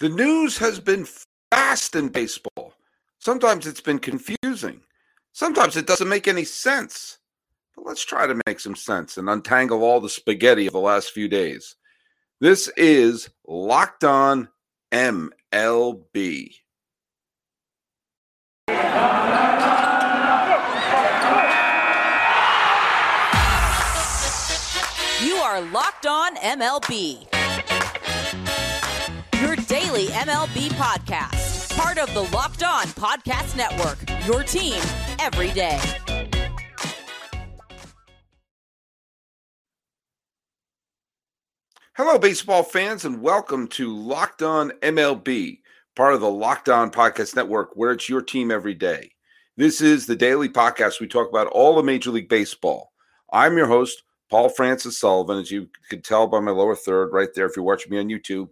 The news has been fast in baseball. Sometimes it's been confusing. Sometimes it doesn't make any sense. But let's try to make some sense and untangle all the spaghetti of the last few days. This is Locked On MLB. You are Locked On MLB. Daily MLB podcast. Part of the Locked On Podcast Network. Your team every day. Hello, baseball fans, and welcome to Locked On MLB, part of the Locked On Podcast Network, where it's your team every day. This is the daily podcast. We talk about all of Major League Baseball. I'm your host, Paul Francis Sullivan. As you can tell by my lower third right there, if you're watching me on YouTube,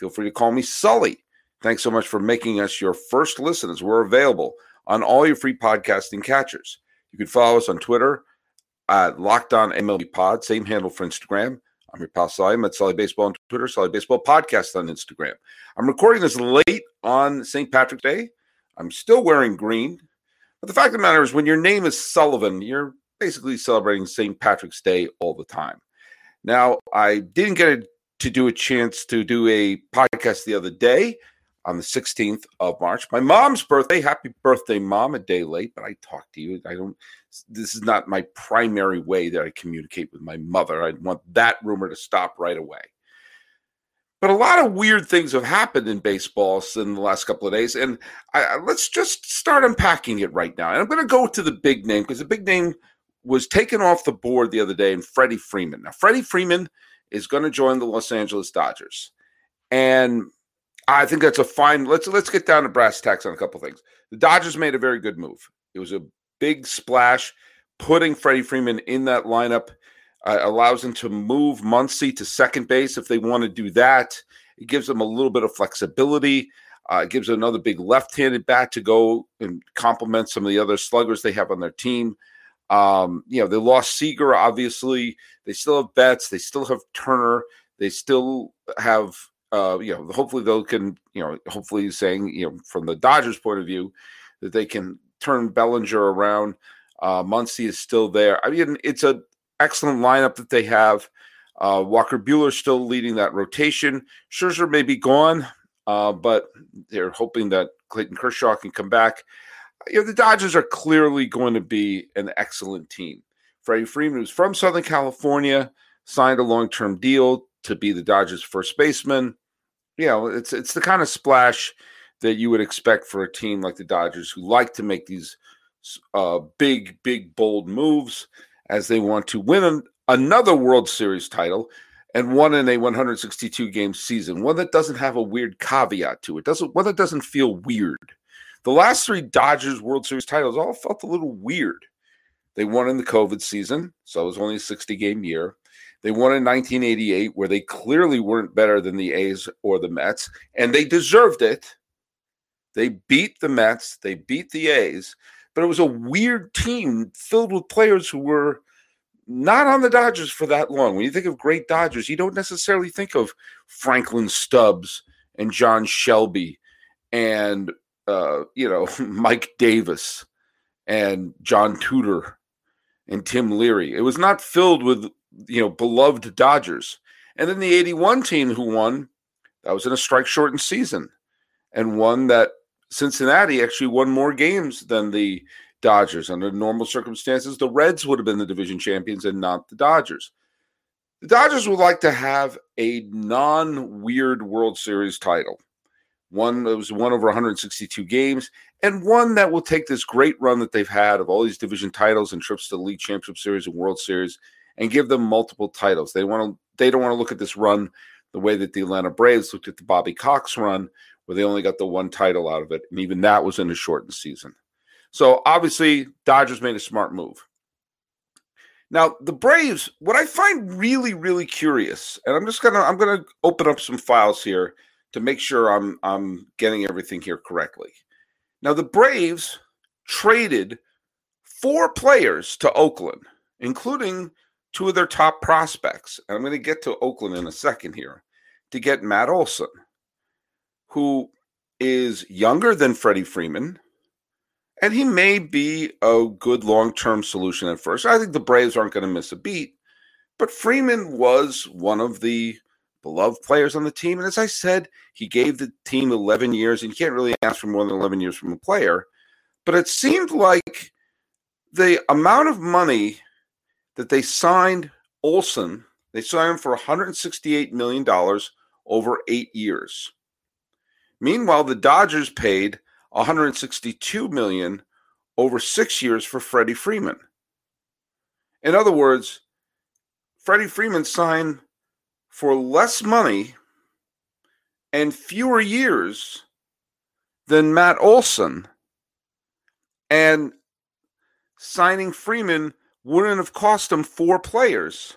feel free to call me Sully. Thanks so much for making us your first listeners. We're available on all your free podcasting catchers. You can follow us on Twitter at Locked On MLB Pod, same handle for Instagram. I'm your pal Sully. I'm at Sully Baseball on Twitter, Sully Baseball Podcast on Instagram. I'm recording this late on St. Patrick's Day. I'm still wearing green. But the fact of the matter is, when your name is Sullivan, you're basically celebrating St. Patrick's Day all the time. Now, I didn't get to do a chance to do a podcast the other day on the 16th of March. My mom's birthday. Happy birthday, mom. A day late, but I talked to you. I don't, this is not my primary way that I communicate with my mother. I want that rumor to stop right away. But a lot of weird things have happened in baseball in the last couple of days. And I, let's just start unpacking it right now. And I'm going to go to the big name because the big name was taken off the board the other day and Freddie Freeman. Now, Freddie Freeman is going to join the Los Angeles Dodgers. And I think that's a fine. Let's let's get down to brass tacks on a couple things. The Dodgers made a very good move. It was a big splash, putting Freddie Freeman in that lineup uh, allows them to move Muncy to second base if they want to do that. It gives them a little bit of flexibility. Uh, it gives another big left-handed bat to go and complement some of the other sluggers they have on their team. Um, you know, they lost Seager, obviously. They still have Betts. They still have Turner. They still have uh, you know, hopefully they'll can, you know, hopefully saying, you know, from the Dodgers' point of view, that they can turn Bellinger around. Uh, Muncy is still there. I mean, it's an excellent lineup that they have. Uh, Walker Buehler still leading that rotation. Scherzer may be gone, uh, but they're hoping that Clayton Kershaw can come back. You know, the Dodgers are clearly going to be an excellent team. Freddie Freeman, who's from Southern California, signed a long-term deal to be the Dodgers' first baseman you know, it's it's the kind of splash that you would expect for a team like the Dodgers who like to make these uh, big, big, bold moves as they want to win an, another World Series title and one in a 162 game season. One that doesn't have a weird caveat to it. Doesn't one that doesn't feel weird. The last three Dodgers World Series titles all felt a little weird. They won in the COVID season, so it was only a 60 game year. They won in 1988, where they clearly weren't better than the A's or the Mets, and they deserved it. They beat the Mets, they beat the A's, but it was a weird team filled with players who were not on the Dodgers for that long. When you think of great Dodgers, you don't necessarily think of Franklin Stubbs and John Shelby and uh, you know Mike Davis and John Tudor and Tim Leary. It was not filled with you know, beloved Dodgers. And then the 81 team who won, that was in a strike shortened season and one that Cincinnati actually won more games than the Dodgers. Under normal circumstances, the Reds would have been the division champions and not the Dodgers. The Dodgers would like to have a non weird World Series title. One that was one over 162 games, and one that will take this great run that they've had of all these division titles and trips to the League Championship Series and World Series and give them multiple titles. They want to they don't want to look at this run the way that the Atlanta Braves looked at the Bobby Cox run, where they only got the one title out of it, and even that was in a shortened season. So obviously, Dodgers made a smart move. Now, the Braves, what I find really, really curious, and I'm just gonna I'm gonna open up some files here to make sure I'm I'm getting everything here correctly. Now, the Braves traded four players to Oakland, including two of their top prospects. And I'm going to get to Oakland in a second here to get Matt Olson, who is younger than Freddie Freeman, and he may be a good long term solution at first. I think the Braves aren't going to miss a beat, but Freeman was one of the beloved players on the team. And as I said, he gave the team 11 years, and you can't really ask for more than 11 years from a player. But it seemed like the amount of money that they signed Olson, they signed him for $168 million over eight years. Meanwhile, the Dodgers paid 162 million over six years for Freddie Freeman. In other words, Freddie Freeman signed for less money and fewer years than Matt Olson. And signing Freeman wouldn't have cost them four players,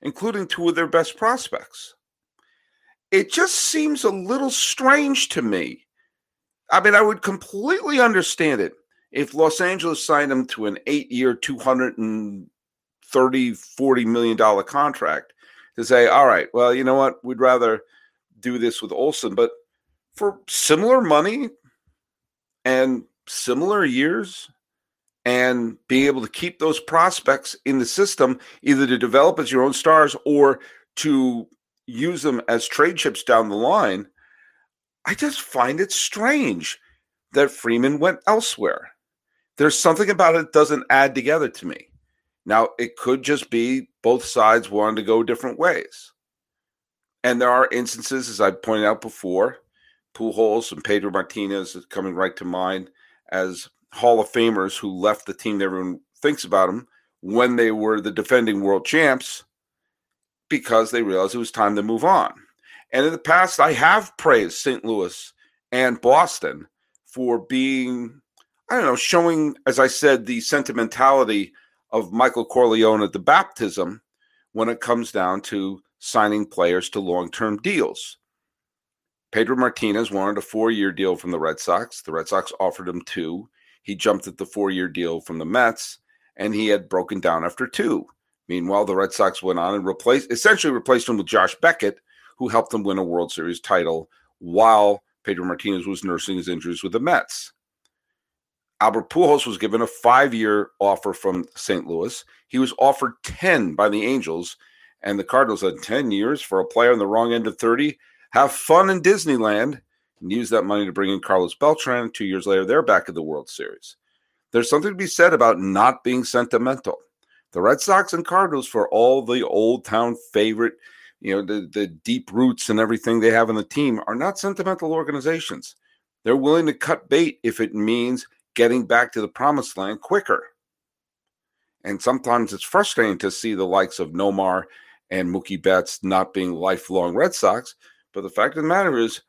including two of their best prospects. It just seems a little strange to me. I mean, I would completely understand it if Los Angeles signed him to an eight year, 230, 40 million dollar contract to say, all right, well, you know what? We'd rather do this with Olson, but for similar money and similar years and being able to keep those prospects in the system, either to develop as your own stars or to use them as trade chips down the line, I just find it strange that Freeman went elsewhere. There's something about it doesn't add together to me. Now, it could just be both sides wanted to go different ways. And there are instances, as I pointed out before, Pujols and Pedro Martinez is coming right to mind as Hall of Famers who left the team that everyone thinks about them when they were the defending world champs because they realized it was time to move on. And in the past, I have praised St. Louis and Boston for being, I don't know, showing, as I said, the sentimentality of Michael Corleone at the baptism when it comes down to signing players to long term deals. Pedro Martinez wanted a four year deal from the Red Sox. The Red Sox offered him two. He jumped at the four year deal from the Mets, and he had broken down after two. Meanwhile, the Red Sox went on and replaced essentially replaced him with Josh Beckett, who helped them win a World Series title while Pedro Martinez was nursing his injuries with the Mets. Albert Pujols was given a five-year offer from St. Louis. He was offered 10 by the Angels, and the Cardinals had 10 years for a player on the wrong end of 30. Have fun in Disneyland and use that money to bring in Carlos Beltran. Two years later, they're back in the World Series. There's something to be said about not being sentimental the Red Sox and Cardinals for all the old town favorite, you know, the, the deep roots and everything they have in the team are not sentimental organizations. They're willing to cut bait if it means getting back to the promised land quicker. And sometimes it's frustrating to see the likes of Nomar and Mookie Betts not being lifelong Red Sox. But the fact of the matter is,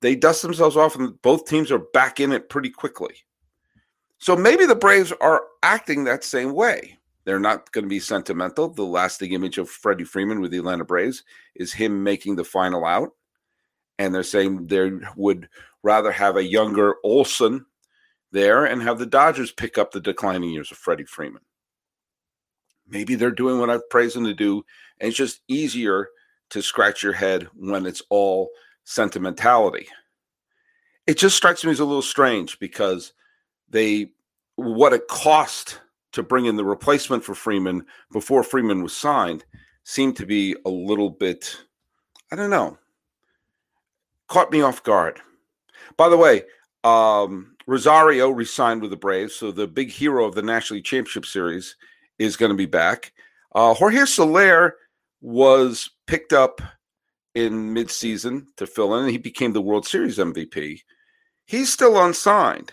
they dust themselves off, and both teams are back in it pretty quickly. So maybe the Braves are acting that same way. They're not going to be sentimental. The lasting image of Freddie Freeman with the Atlanta Braves is him making the final out. And they're saying they would rather have a younger Olson there and have the Dodgers pick up the declining years of Freddie Freeman. Maybe they're doing what I've praised them to do. And it's just easier to scratch your head when it's all sentimentality. It just strikes me as a little strange because they, what it cost to bring in the replacement for Freeman before Freeman was signed seemed to be a little bit, I don't know, caught me off guard. By the way, um, Rosario resigned with the Braves, so the big hero of the National League Championship Series is going to be back. Uh, Jorge Soler was picked up in midseason to fill in, and he became the World Series MVP. He's still unsigned.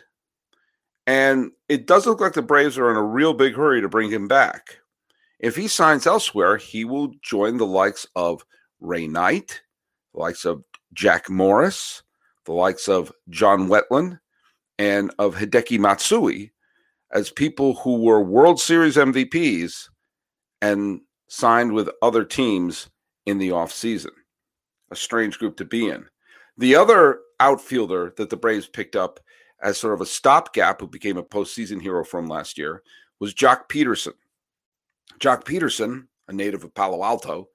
And it does look like the Braves are in a real big hurry to bring him back. If he signs elsewhere, he will join the likes of Ray Knight, the likes of Jack Morris, the likes of John Wetteland, and of Hideki Matsui as people who were World Series MVPs and signed with other teams in the offseason. A strange group to be in. The other outfielder that the Braves picked up as sort of a stopgap who became a postseason hero from last year was Joc Pederson. Joc Pederson, a native of Palo Alto,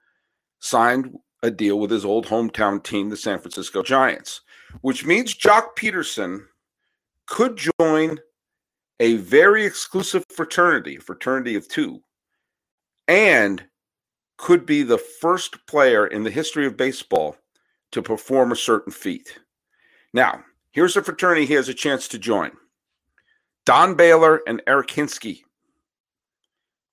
signed a deal with his old hometown team, the San Francisco Giants. which means Joc Pederson could join a very exclusive fraternity, a fraternity of two, and could be the first player in the history of baseball to perform a certain feat. Now, here's a fraternity he has a chance to join Don Baylor and Eric Hinske.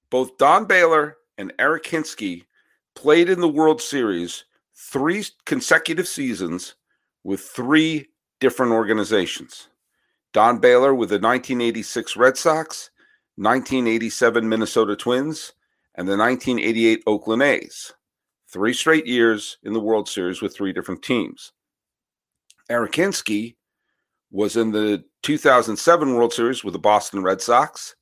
Both Don Baylor and Eric Hinske played in the World Series three consecutive seasons with three different organizations. Don Baylor with the 1986 Red Sox, 1987 Minnesota Twins, and the 1988 Oakland A's. Three straight years in the World Series with three different teams. Eric was in the 2007 World Series with the Boston Red Sox,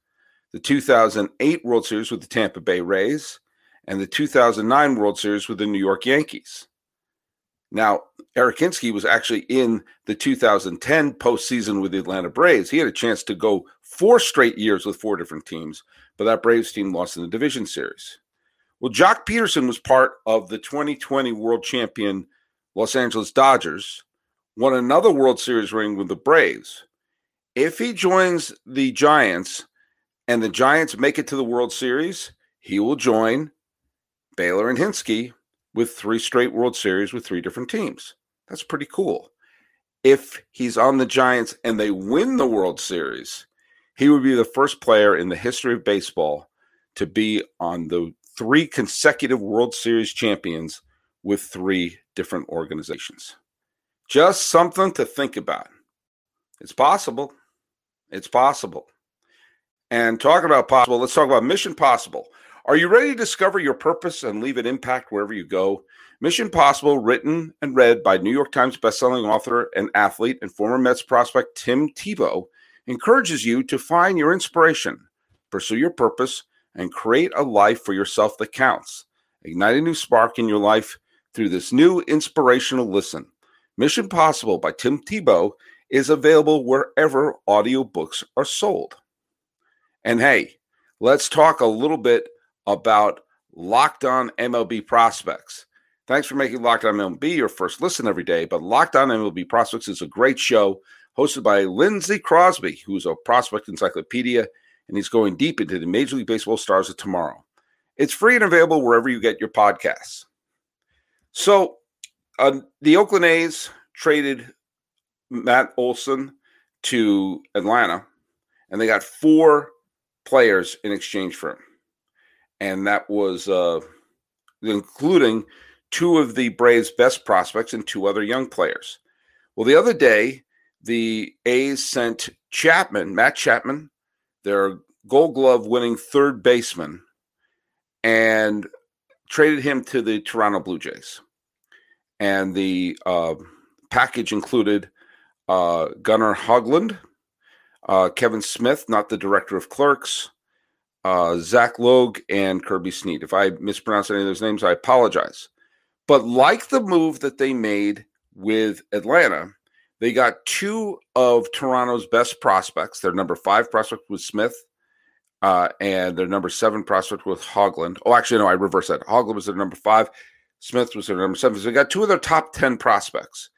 the 2008 World Series with the Tampa Bay Rays, and the 2009 World Series with the New York Yankees. Now, Eric Hinske was actually in the 2010 postseason with the Atlanta Braves. He had a chance to go four straight years with four different teams, but that Braves team lost in the division series. Well, Joc Pederson was part of the 2020 world champion Los Angeles Dodgers, won another World Series ring with the Braves. If he joins the Giants and the Giants make it to the World Series, he will join Baylor and Hinske with three straight World Series with three different teams. That's pretty cool. If he's on the Giants and they win the World Series, he would be the first player in the history of baseball to be on the three consecutive World Series champions with three different organizations. Just something to think about. It's possible. It's possible. And talking about possible, let's talk about Mission Possible. Are you ready to discover your purpose and leave an impact wherever you go? Mission Possible, written and read by New York Times bestselling author and athlete and former Mets prospect Tim Tebow, encourages you to find your inspiration, pursue your purpose, and create a life for yourself that counts. Ignite a new spark in your life through this new inspirational listen. Mission Possible by Tim Tebow is available wherever audiobooks are sold. And hey, let's talk a little bit about Locked On MLB prospects. Thanks for making Locked On MLB your first listen every day. But Locked On MLB prospects is a great show hosted by Lindsey Crosby, who's a prospect encyclopedia, and he's going deep into the Major League Baseball stars of tomorrow. It's free and available wherever you get your podcasts. So, uh, the Oakland A's traded Matt Olson to Atlanta, and they got four players in exchange for him and that was uh, including two of the Braves' best prospects and two other young players. Well, the other day, the A's sent Chapman, Matt Chapman, their Gold Glove winning third baseman, and traded him to the Toronto Blue Jays. And the uh, package included uh, Gunnar Hoglund, uh, Kevin Smith, not the director of clerks, uh, Zach Logue and Kirby Snead. If I mispronounce any of those names, I apologize. But like the move that they made with Atlanta, they got two of Toronto's best prospects. Their number five prospect was Smith, uh, and their number seven prospect was Hoglund. Oh, actually, no, I reversed that. Hoglund was their number five. Smith was their number seven. So they got two of their top 10 prospects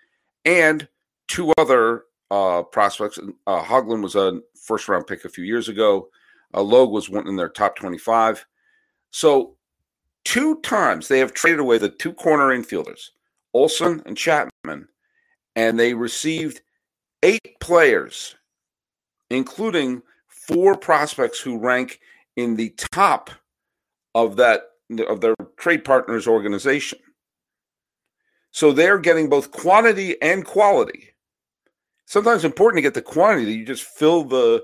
and two other uh, prospects. Uh, Hoglund was a first round pick a few years ago. Uh, Logue was one in their top 25. So, two times they have traded away the two corner infielders, Olson and Chapman, and they received eight players, including four prospects who rank in the top of that of their trade partners organization. So they're getting both quantity and quality. Sometimes important to get the quantity. That you just fill the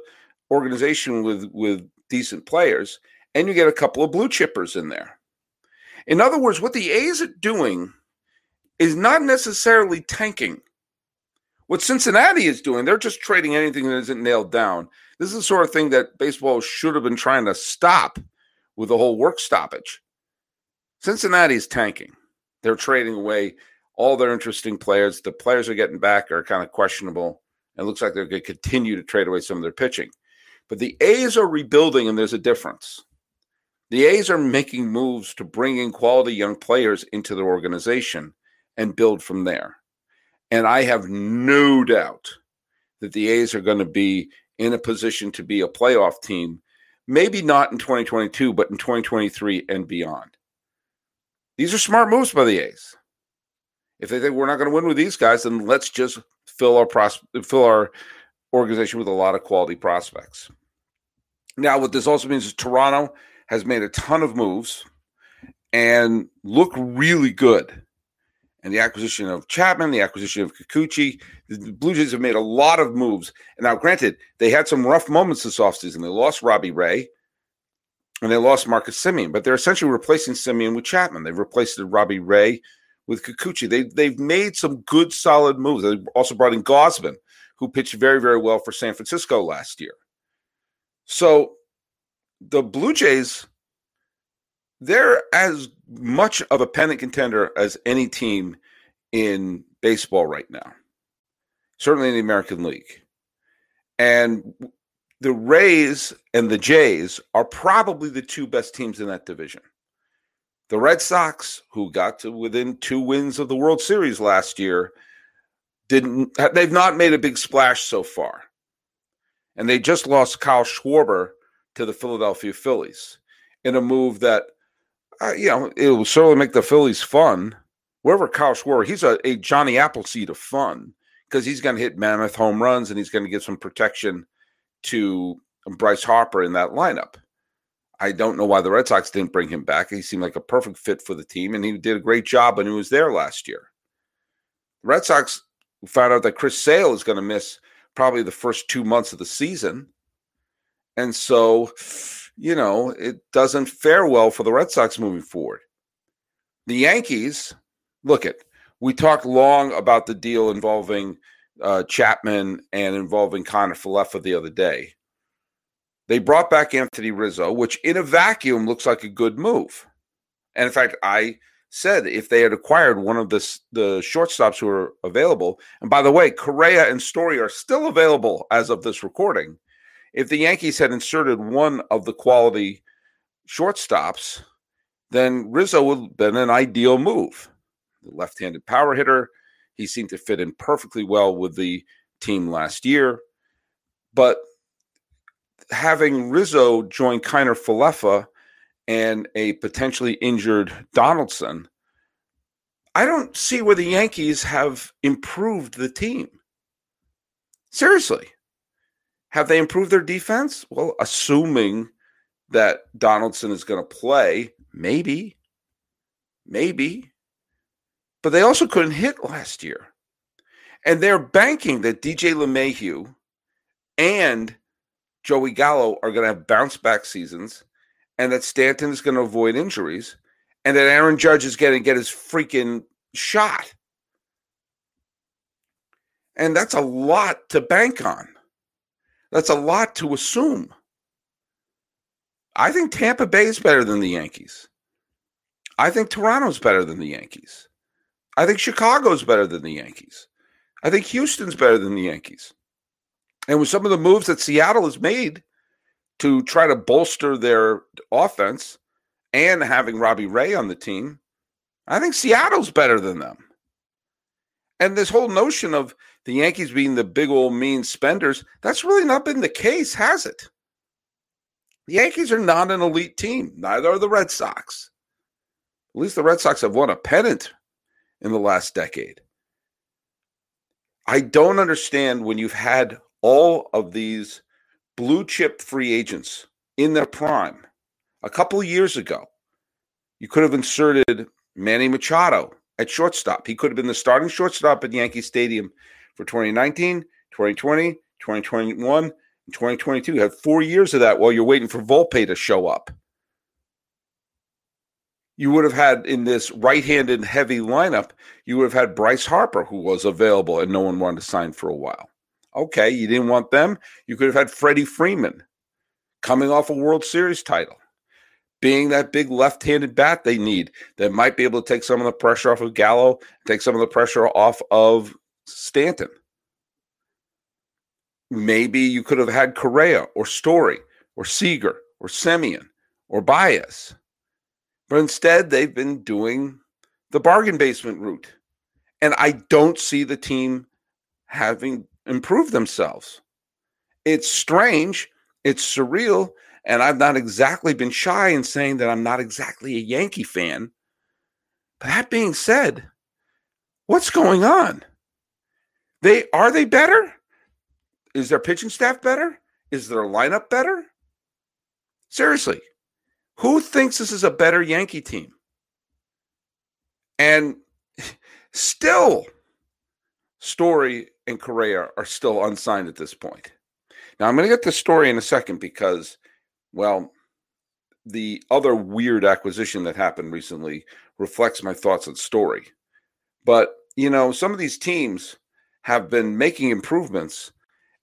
organization with with decent players, and you get a couple of blue chippers in there. In other words, what the A's are doing is not necessarily tanking. What Cincinnati is doing, they're just trading anything that isn't nailed down. This is the sort of thing that baseball should have been trying to stop with the whole work stoppage. Cincinnati is tanking. They're trading away all their interesting players. The players are getting back are kind of questionable. And it looks like they're going to continue to trade away some of their pitching. But the A's are rebuilding, and there's a difference. The A's are making moves to bring in quality young players into their organization and build from there. And I have no doubt that the A's are going to be in a position to be a playoff team, maybe not in 2022, but in 2023 and beyond. These are smart moves by the A's. If they think we're not going to win with these guys, then let's just fill our pros- fill our organization with a lot of quality prospects. Now, what this also means is Toronto has made a ton of moves and look really good. And the acquisition of Chapman, the acquisition of Kikuchi, the Blue Jays have made a lot of moves. And now, granted, they had some rough moments this offseason. They lost Robbie Ray and they lost Marcus Semien, but they're essentially replacing Semien with Chapman. They've replaced Robbie Ray with Kikuchi. They, they've made some good, solid moves. They also brought in Gausman, who pitched very, very well for San Francisco last year. So the Blue Jays they're as much of a pennant contender as any team in baseball right now, certainly in the American League. And the Rays and the Jays are probably the two best teams in that division. The Red Sox, who got to within two wins of the World Series last year, didn't they've not made a big splash so far. And they just lost Kyle Schwarber to the Philadelphia Phillies in a move that uh, you know, it will certainly make the Phillies fun. Wherever Kyle Schwarber, he's a, a Johnny Appleseed of fun because he's going to hit mammoth home runs and he's going to give some protection to Bryce Harper in that lineup. I don't know why the Red Sox didn't bring him back. He seemed like a perfect fit for the team, and he did a great job when he was there last year. Red Sox found out that Chris Sale is going to miss probably the first two months of the season. And so you know, it doesn't fare well for the Red Sox moving forward. The Yankees, look at, we talked long about the deal involving uh, Chapman and involving Kiner Falefa the other day. They brought back Anthony Rizzo, which in a vacuum looks like a good move. And in fact, I said if they had acquired one of the, the shortstops who are available, and by the way, Correa and Story are still available as of this recording – if the Yankees had inserted one of the quality shortstops, then Rizzo would have been an ideal move. The left handed power hitter, he seemed to fit in perfectly well with the team last year. But having Rizzo join Kiner Falefa and a potentially injured Donaldson, I don't see where the Yankees have improved the team. Seriously. Have they improved their defense? Well, assuming that Donaldson is going to play, maybe. Maybe. But they also couldn't hit last year. And they're banking that DJ LeMahieu and Joey Gallo are going to have bounce back seasons and that Stanton is going to avoid injuries and that Aaron Judge is going to get his freaking shot. And that's a lot to bank on. That's a lot to assume. I think Tampa Bay is better than the Yankees. I think Toronto's better than the Yankees. I think Chicago's better than the Yankees. I think Houston's better than the Yankees. And with some of the moves that Seattle has made to try to bolster their offense and having Robbie Ray on the team, I think Seattle's better than them. And this whole notion of the Yankees being the big old mean spenders, that's really not been the case, has it? The Yankees are not an elite team. Neither are the Red Sox. At least the Red Sox have won a pennant in the last decade. I don't understand when you've had all of these blue chip free agents in their prime. A couple of years ago, you could have inserted Manny Machado at shortstop. He could have been the starting shortstop at Yankee Stadium for 2019, 2020, 2021, and 2022. You had four years of that while you're waiting for Volpe to show up. You would have had in this right handed heavy lineup, you would have had Bryce Harper, who was available and no one wanted to sign for a while. Okay, you didn't want them. You could have had Freddie Freeman coming off a World Series title being that big left-handed bat they need that might be able to take some of the pressure off of Gallo, take some of the pressure off of Stanton. Maybe you could have had Correa or Story or Seager or Semien or Baez. But instead, they've been doing the bargain basement route. And I don't see the team having improved themselves. It's strange, it's surreal, and I've not exactly been shy in saying that I'm not exactly a Yankee fan. But that being said, what's going on? They are they better? Is their pitching staff better? Is their lineup better? Seriously, who thinks this is a better Yankee team? And still, Story and Correa are still unsigned at this point. Now, I'm going to get the story in a second because, well, the other weird acquisition that happened recently reflects my thoughts on Story. But, you know, some of these teams have been making improvements,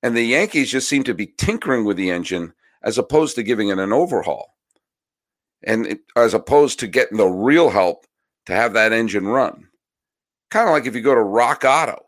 and the Yankees just seem to be tinkering with the engine as opposed to giving it an overhaul. And it, as opposed to getting the real help to have that engine run. Kind of like if you go to Rock Auto.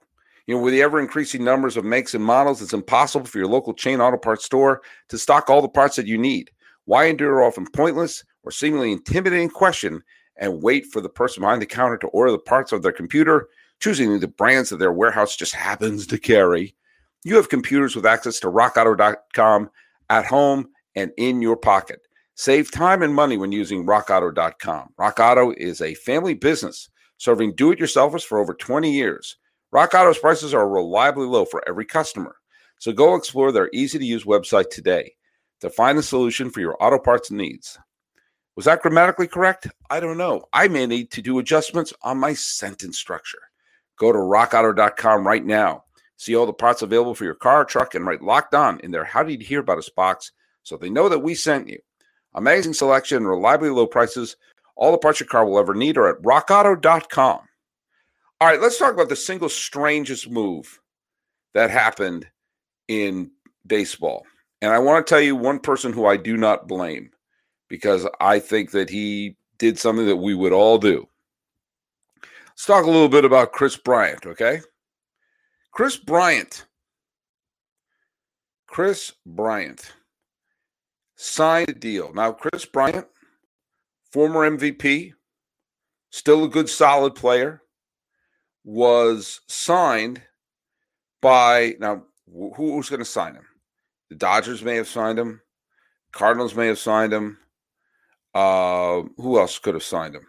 You know, with the ever increasing numbers of makes and models, it's impossible for your local chain auto parts store to stock all the parts that you need. Why endure often pointless or seemingly intimidating question and wait for the person behind the counter to order the parts of their computer, choosing the brands that their warehouse just happens to carry? You have computers with access to rockauto.com at home and in your pocket. Save time and money when using rockauto.com. Rockauto is a family business serving do it yourselfers for over 20 years. Rock Auto's prices are reliably low for every customer. So go explore their easy to use website today to find the solution for your auto parts needs. Was that grammatically correct? I don't know. I may need to do adjustments on my sentence structure. Go to rockauto.com right now. See all the parts available for your car or truck and write locked on in their How Did You Hear About Us box so they know that we sent you. Amazing selection, reliably low prices. All the parts your car will ever need are at rockauto.com. All right, let's talk about the single strangest move that happened in baseball. And I want to tell you one person who I do not blame because I think that he did something that we would all do. Let's talk a little bit about Kris Bryant, okay? Kris Bryant. Kris Bryant signed a deal. Now, Kris Bryant, former MVP, still a good, solid player, was signed by now. Who, who's going to sign him? The Dodgers may have signed him. Cardinals may have signed him. Uh, who else could have signed him?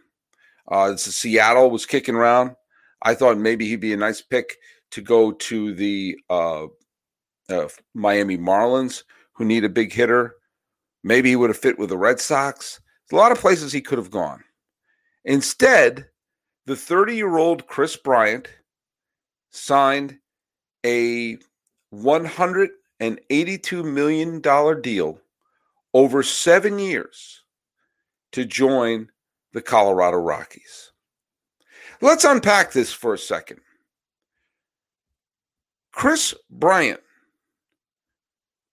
Uh, Seattle was kicking around. I thought maybe he'd be a nice pick to go to the uh, uh, Miami Marlins, who need a big hitter. Maybe he would have fit with the Red Sox. There's a lot of places he could have gone. Instead, the 30 year old Kris Bryant signed a $182 million deal over seven years to join the Colorado Rockies. Let's unpack this for a second. Kris Bryant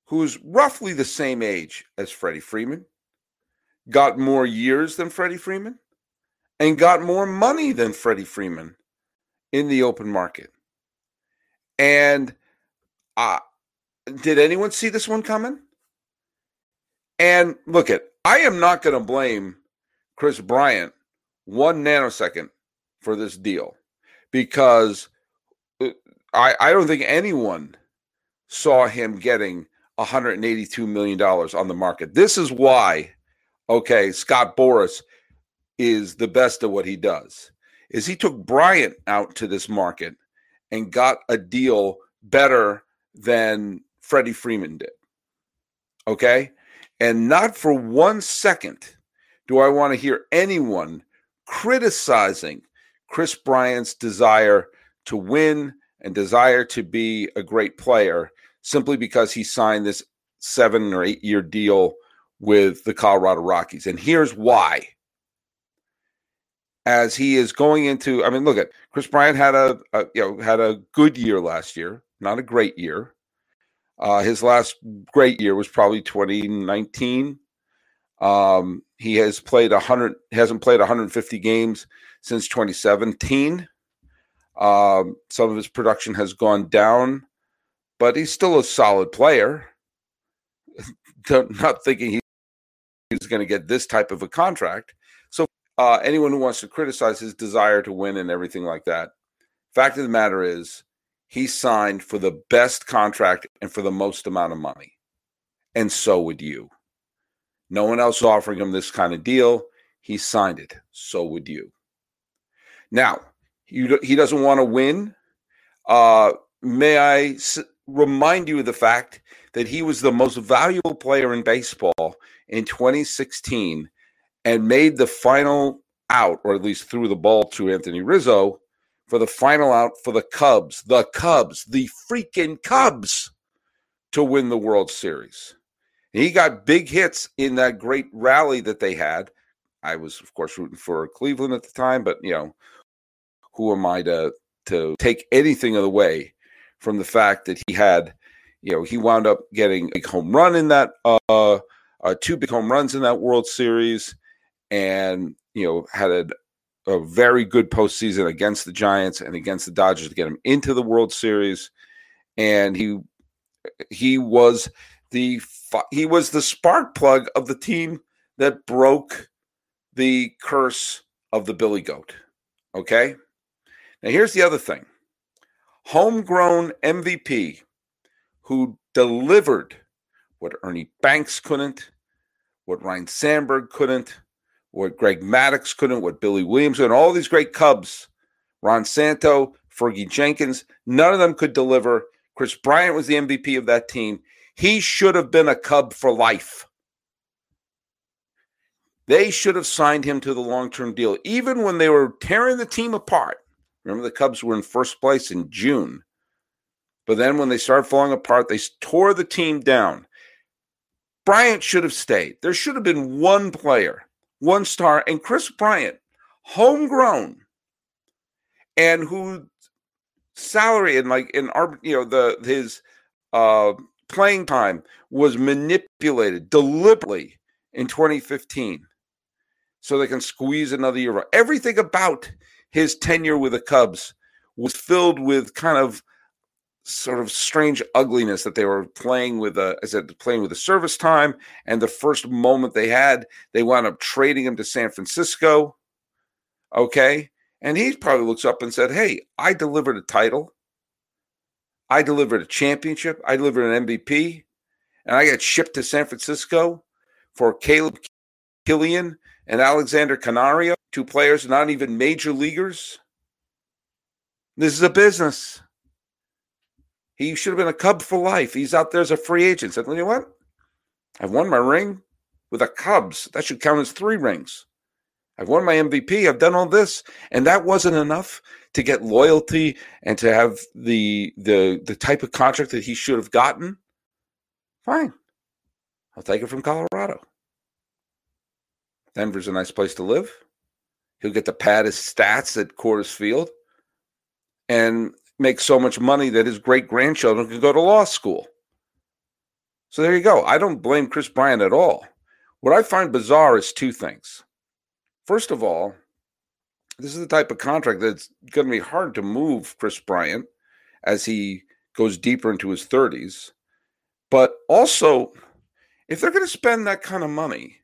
who's roughly the same age as Freddie Freeman, got more years than Freddie Freeman, and got more money than Freddie Freeman in the open market. And uh, did anyone see this one coming? And look at, I am not going to blame Kris Bryant one nanosecond for this deal because uh, I, I don't think anyone saw him getting 182 million dollars on the market. This is why, okay, Scott Boras is the best of what he does. Is he took Bryant out to this market and got a deal better than Freddie Freeman did. Okay? And not for one second do I want to hear anyone criticizing Kris Bryant's desire to win and desire to be a great player simply because he signed this seven or eight year deal with the Colorado Rockies. And here's why. As he is going into, I mean, look at Kris Bryant had a, a you know had a good year last year, not a great year. Uh, his last great year was probably 2019. Um, he has played 100, hasn't played 150 games since 2017. Um, some of his production has gone down but he's still a solid player. Not thinking he's going to get this type of a contract. Uh, anyone who wants to criticize his desire to win and everything like that, Fact of the matter is, he signed for the best contract and for the most amount of money. And so would you. No one else offering him this kind of deal. He signed it. So would you. Now, he, he doesn't want to win. Uh, may I s- remind you of the fact that he was the most valuable player in baseball in 2016 and made the final out, or at least threw the ball to Anthony Rizzo for the final out for the Cubs, the Cubs, the freaking Cubs to win the World Series. he got big hits in that great rally that they had. I was, of course, rooting for Cleveland at the time, but you know, who am I to to take anything away from the fact that he had, you know, he wound up getting a home run in that, uh, uh two big home runs in that World Series, and you know had a a very good postseason against the Giants and against the Dodgers to get him into the World Series, and he he was the he was the spark plug of the team that broke the curse of the Billy Goat. Okay, now here's the other thing: homegrown MVP who delivered what Ernie Banks couldn't, what Ryne Sandberg couldn't what Greg Maddux couldn't, what Billy Williams and all these great Cubs, Ron Santo, Fergie Jenkins, none of them could deliver. Kris Bryant was the MVP of that team. He should have been a Cub for life. They should have signed him to the long term deal, even when they were tearing the team apart. Remember, the Cubs were in first place in June. But then when they started falling apart, they tore the team down. Bryant should have stayed. There should have been one player one star, and Kris Bryant, homegrown, and who salary and like in our you know the his uh playing time was manipulated deliberately in 2015 so they can squeeze another year. Everything about his tenure with the Cubs was filled with kind of sort of strange ugliness that they were playing with a, as said, playing with the service time. And the first moment they had, they wound up trading him to San Francisco. Okay. And he probably looks up and said, Hey, I delivered a title. I delivered a championship. I delivered an MVP. And I got shipped to San Francisco for Caleb Killian and Alexander Canario, two players not even major leaguers. This is a business. He should have been a Cub for life. He's out there as a free agent. Said, you know what? I've won my ring with the Cubs. That should count as three rings. I've won my MVP. I've done all this, and that wasn't enough to get loyalty and to have the the the type of contract that he should have gotten. Fine, I'll take it from Colorado. Denver's a nice place to live. He'll get to pad his stats at Coors Field, and make so much money that his great grandchildren could go to law school. So there you go. I don't blame Kris Bryant at all. What I find bizarre is two things. First of all, this is the type of contract that's going to be hard to move Kris Bryant as he goes deeper into his 30s. But also, if they're going to spend that kind of money,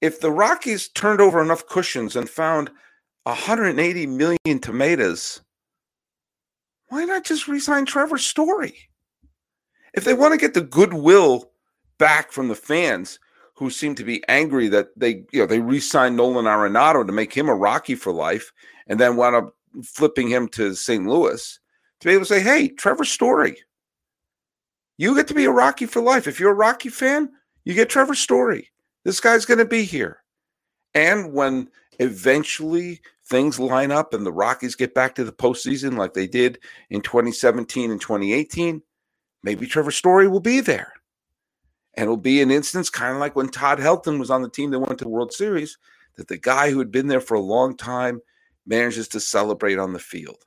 if the Rockies turned over enough cushions and found 180 million tomatoes why not just resign Trevor Story? If they want to get the goodwill back from the fans who seem to be angry that they, you know, they re-signed Nolan Arenado to make him a Rocky for life and then wound up flipping him to St. Louis, to be able to say, hey, Trevor Story, you get to be a Rocky for life. If you're a Rocky fan, you get Trevor Story. This guy's going to be here. And when eventually things line up and the Rockies get back to the postseason like they did in 2017 and 2018, maybe Trevor Story will be there. And it'll be an instance kind of like when Todd Helton was on the team that went to the World Series, that the guy who had been there for a long time manages to celebrate on the field.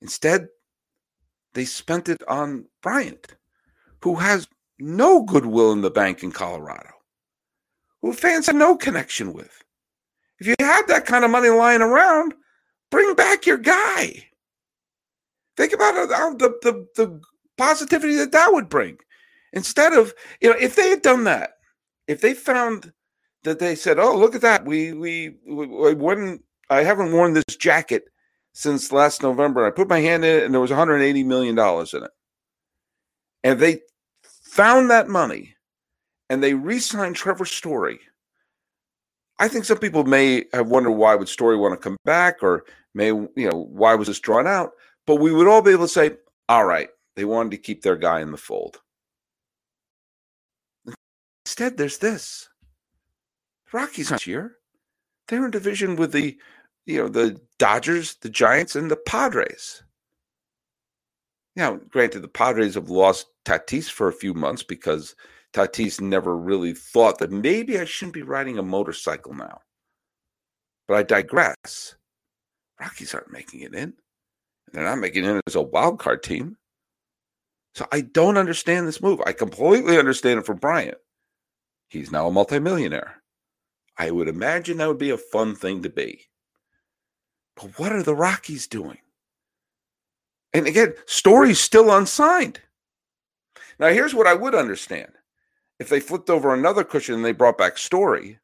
Instead, they spent it on Bryant, who has no goodwill in the bank in Colorado, who fans have no connection with. If you have that kind of money lying around, bring back your guy. Think about the, the, the positivity that that would bring. Instead of, you know, if they had done that, if they found that they said, "Oh, look at that, we we, we, we wouldn't, I haven't worn this jacket since last November. I put my hand in it and there was 180 million dollars in it. And they found that money and they re-signed Trevor Story. I think some people may have wondered why would Story want to come back or may you know why was this drawn out, but we would all be able to say, all right, they wanted to keep their guy in the fold. Instead, there's this. Rockies aren't here. They're in division with the, you know, the Dodgers, the Giants, and the Padres. Now, granted, the Padres have lost Tatis for a few months because Tatis never really thought that maybe I shouldn't be riding a motorcycle now. But I digress. Rockies aren't making it in. They're not making it in as a wild card team. So I don't understand this move. I completely understand it for Bryant. He's now a multimillionaire. I would imagine that would be a fun thing to be. But what are the Rockies doing? And again, Story's still unsigned. Now, here's what I would understand. If they flipped over another cushion and they brought back Story,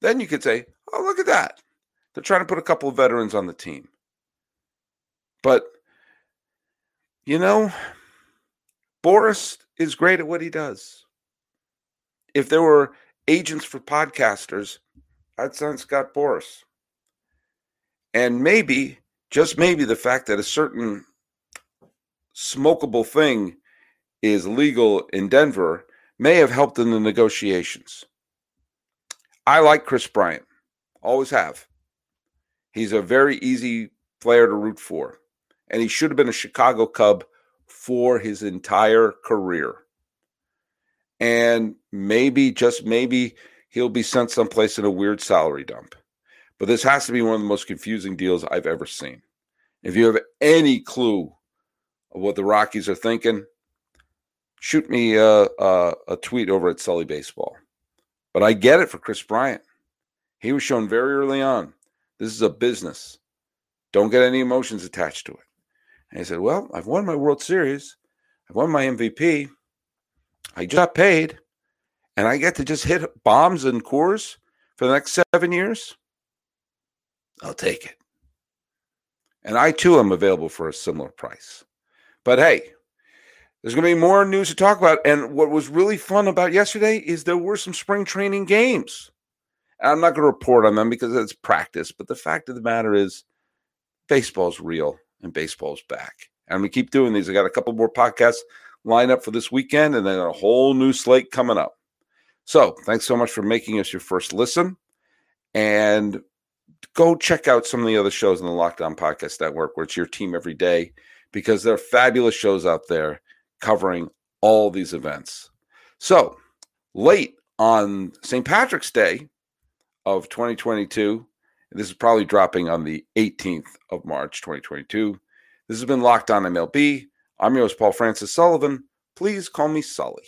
then you could say, oh, look at that. They're trying to put a couple of veterans on the team. But, you know, Boras is great at what he does. If there were agents for podcasters, I'd sign Scott Boras. And maybe, just maybe, the fact that a certain smokable thing is legal in Denver may have helped in the negotiations. I like Kris Bryant, always have. He's a very easy player to root for, and he should have been a Chicago Cub for his entire career. And maybe, just maybe, he'll be sent someplace in a weird salary dump. But this has to be one of the most confusing deals I've ever seen. If you have any clue of what the Rockies are thinking, shoot me a, a, a tweet over at Sully Baseball. But I get it for Kris Bryant. He was shown very early on this is a business. Don't get any emotions attached to it. And he said, Well, I've won my World Series. I've won my MVP. I just got paid. And I get to just hit bombs and Coors for the next seven years. I'll take it. And I too am available for a similar price. But hey, there's going to be more news to talk about. And what was really fun about yesterday is there were some spring training games. I'm not going to report on them because it's practice, but the fact of the matter is, baseball's real and baseball's back. And we keep doing these. I got a couple more podcasts lined up for this weekend, and then a whole new slate coming up. So, thanks so much for making us your first listen. And go check out some of the other shows in the Locked On Podcast Network, where it's your team every day, because there are fabulous shows out there covering all these events. So, late on St. Patrick's Day, of 2022. This is probably dropping on the 18th of March, 2022. This has been Locked On MLB. I'm your host, Paul Francis Sullivan. Please call me Sully.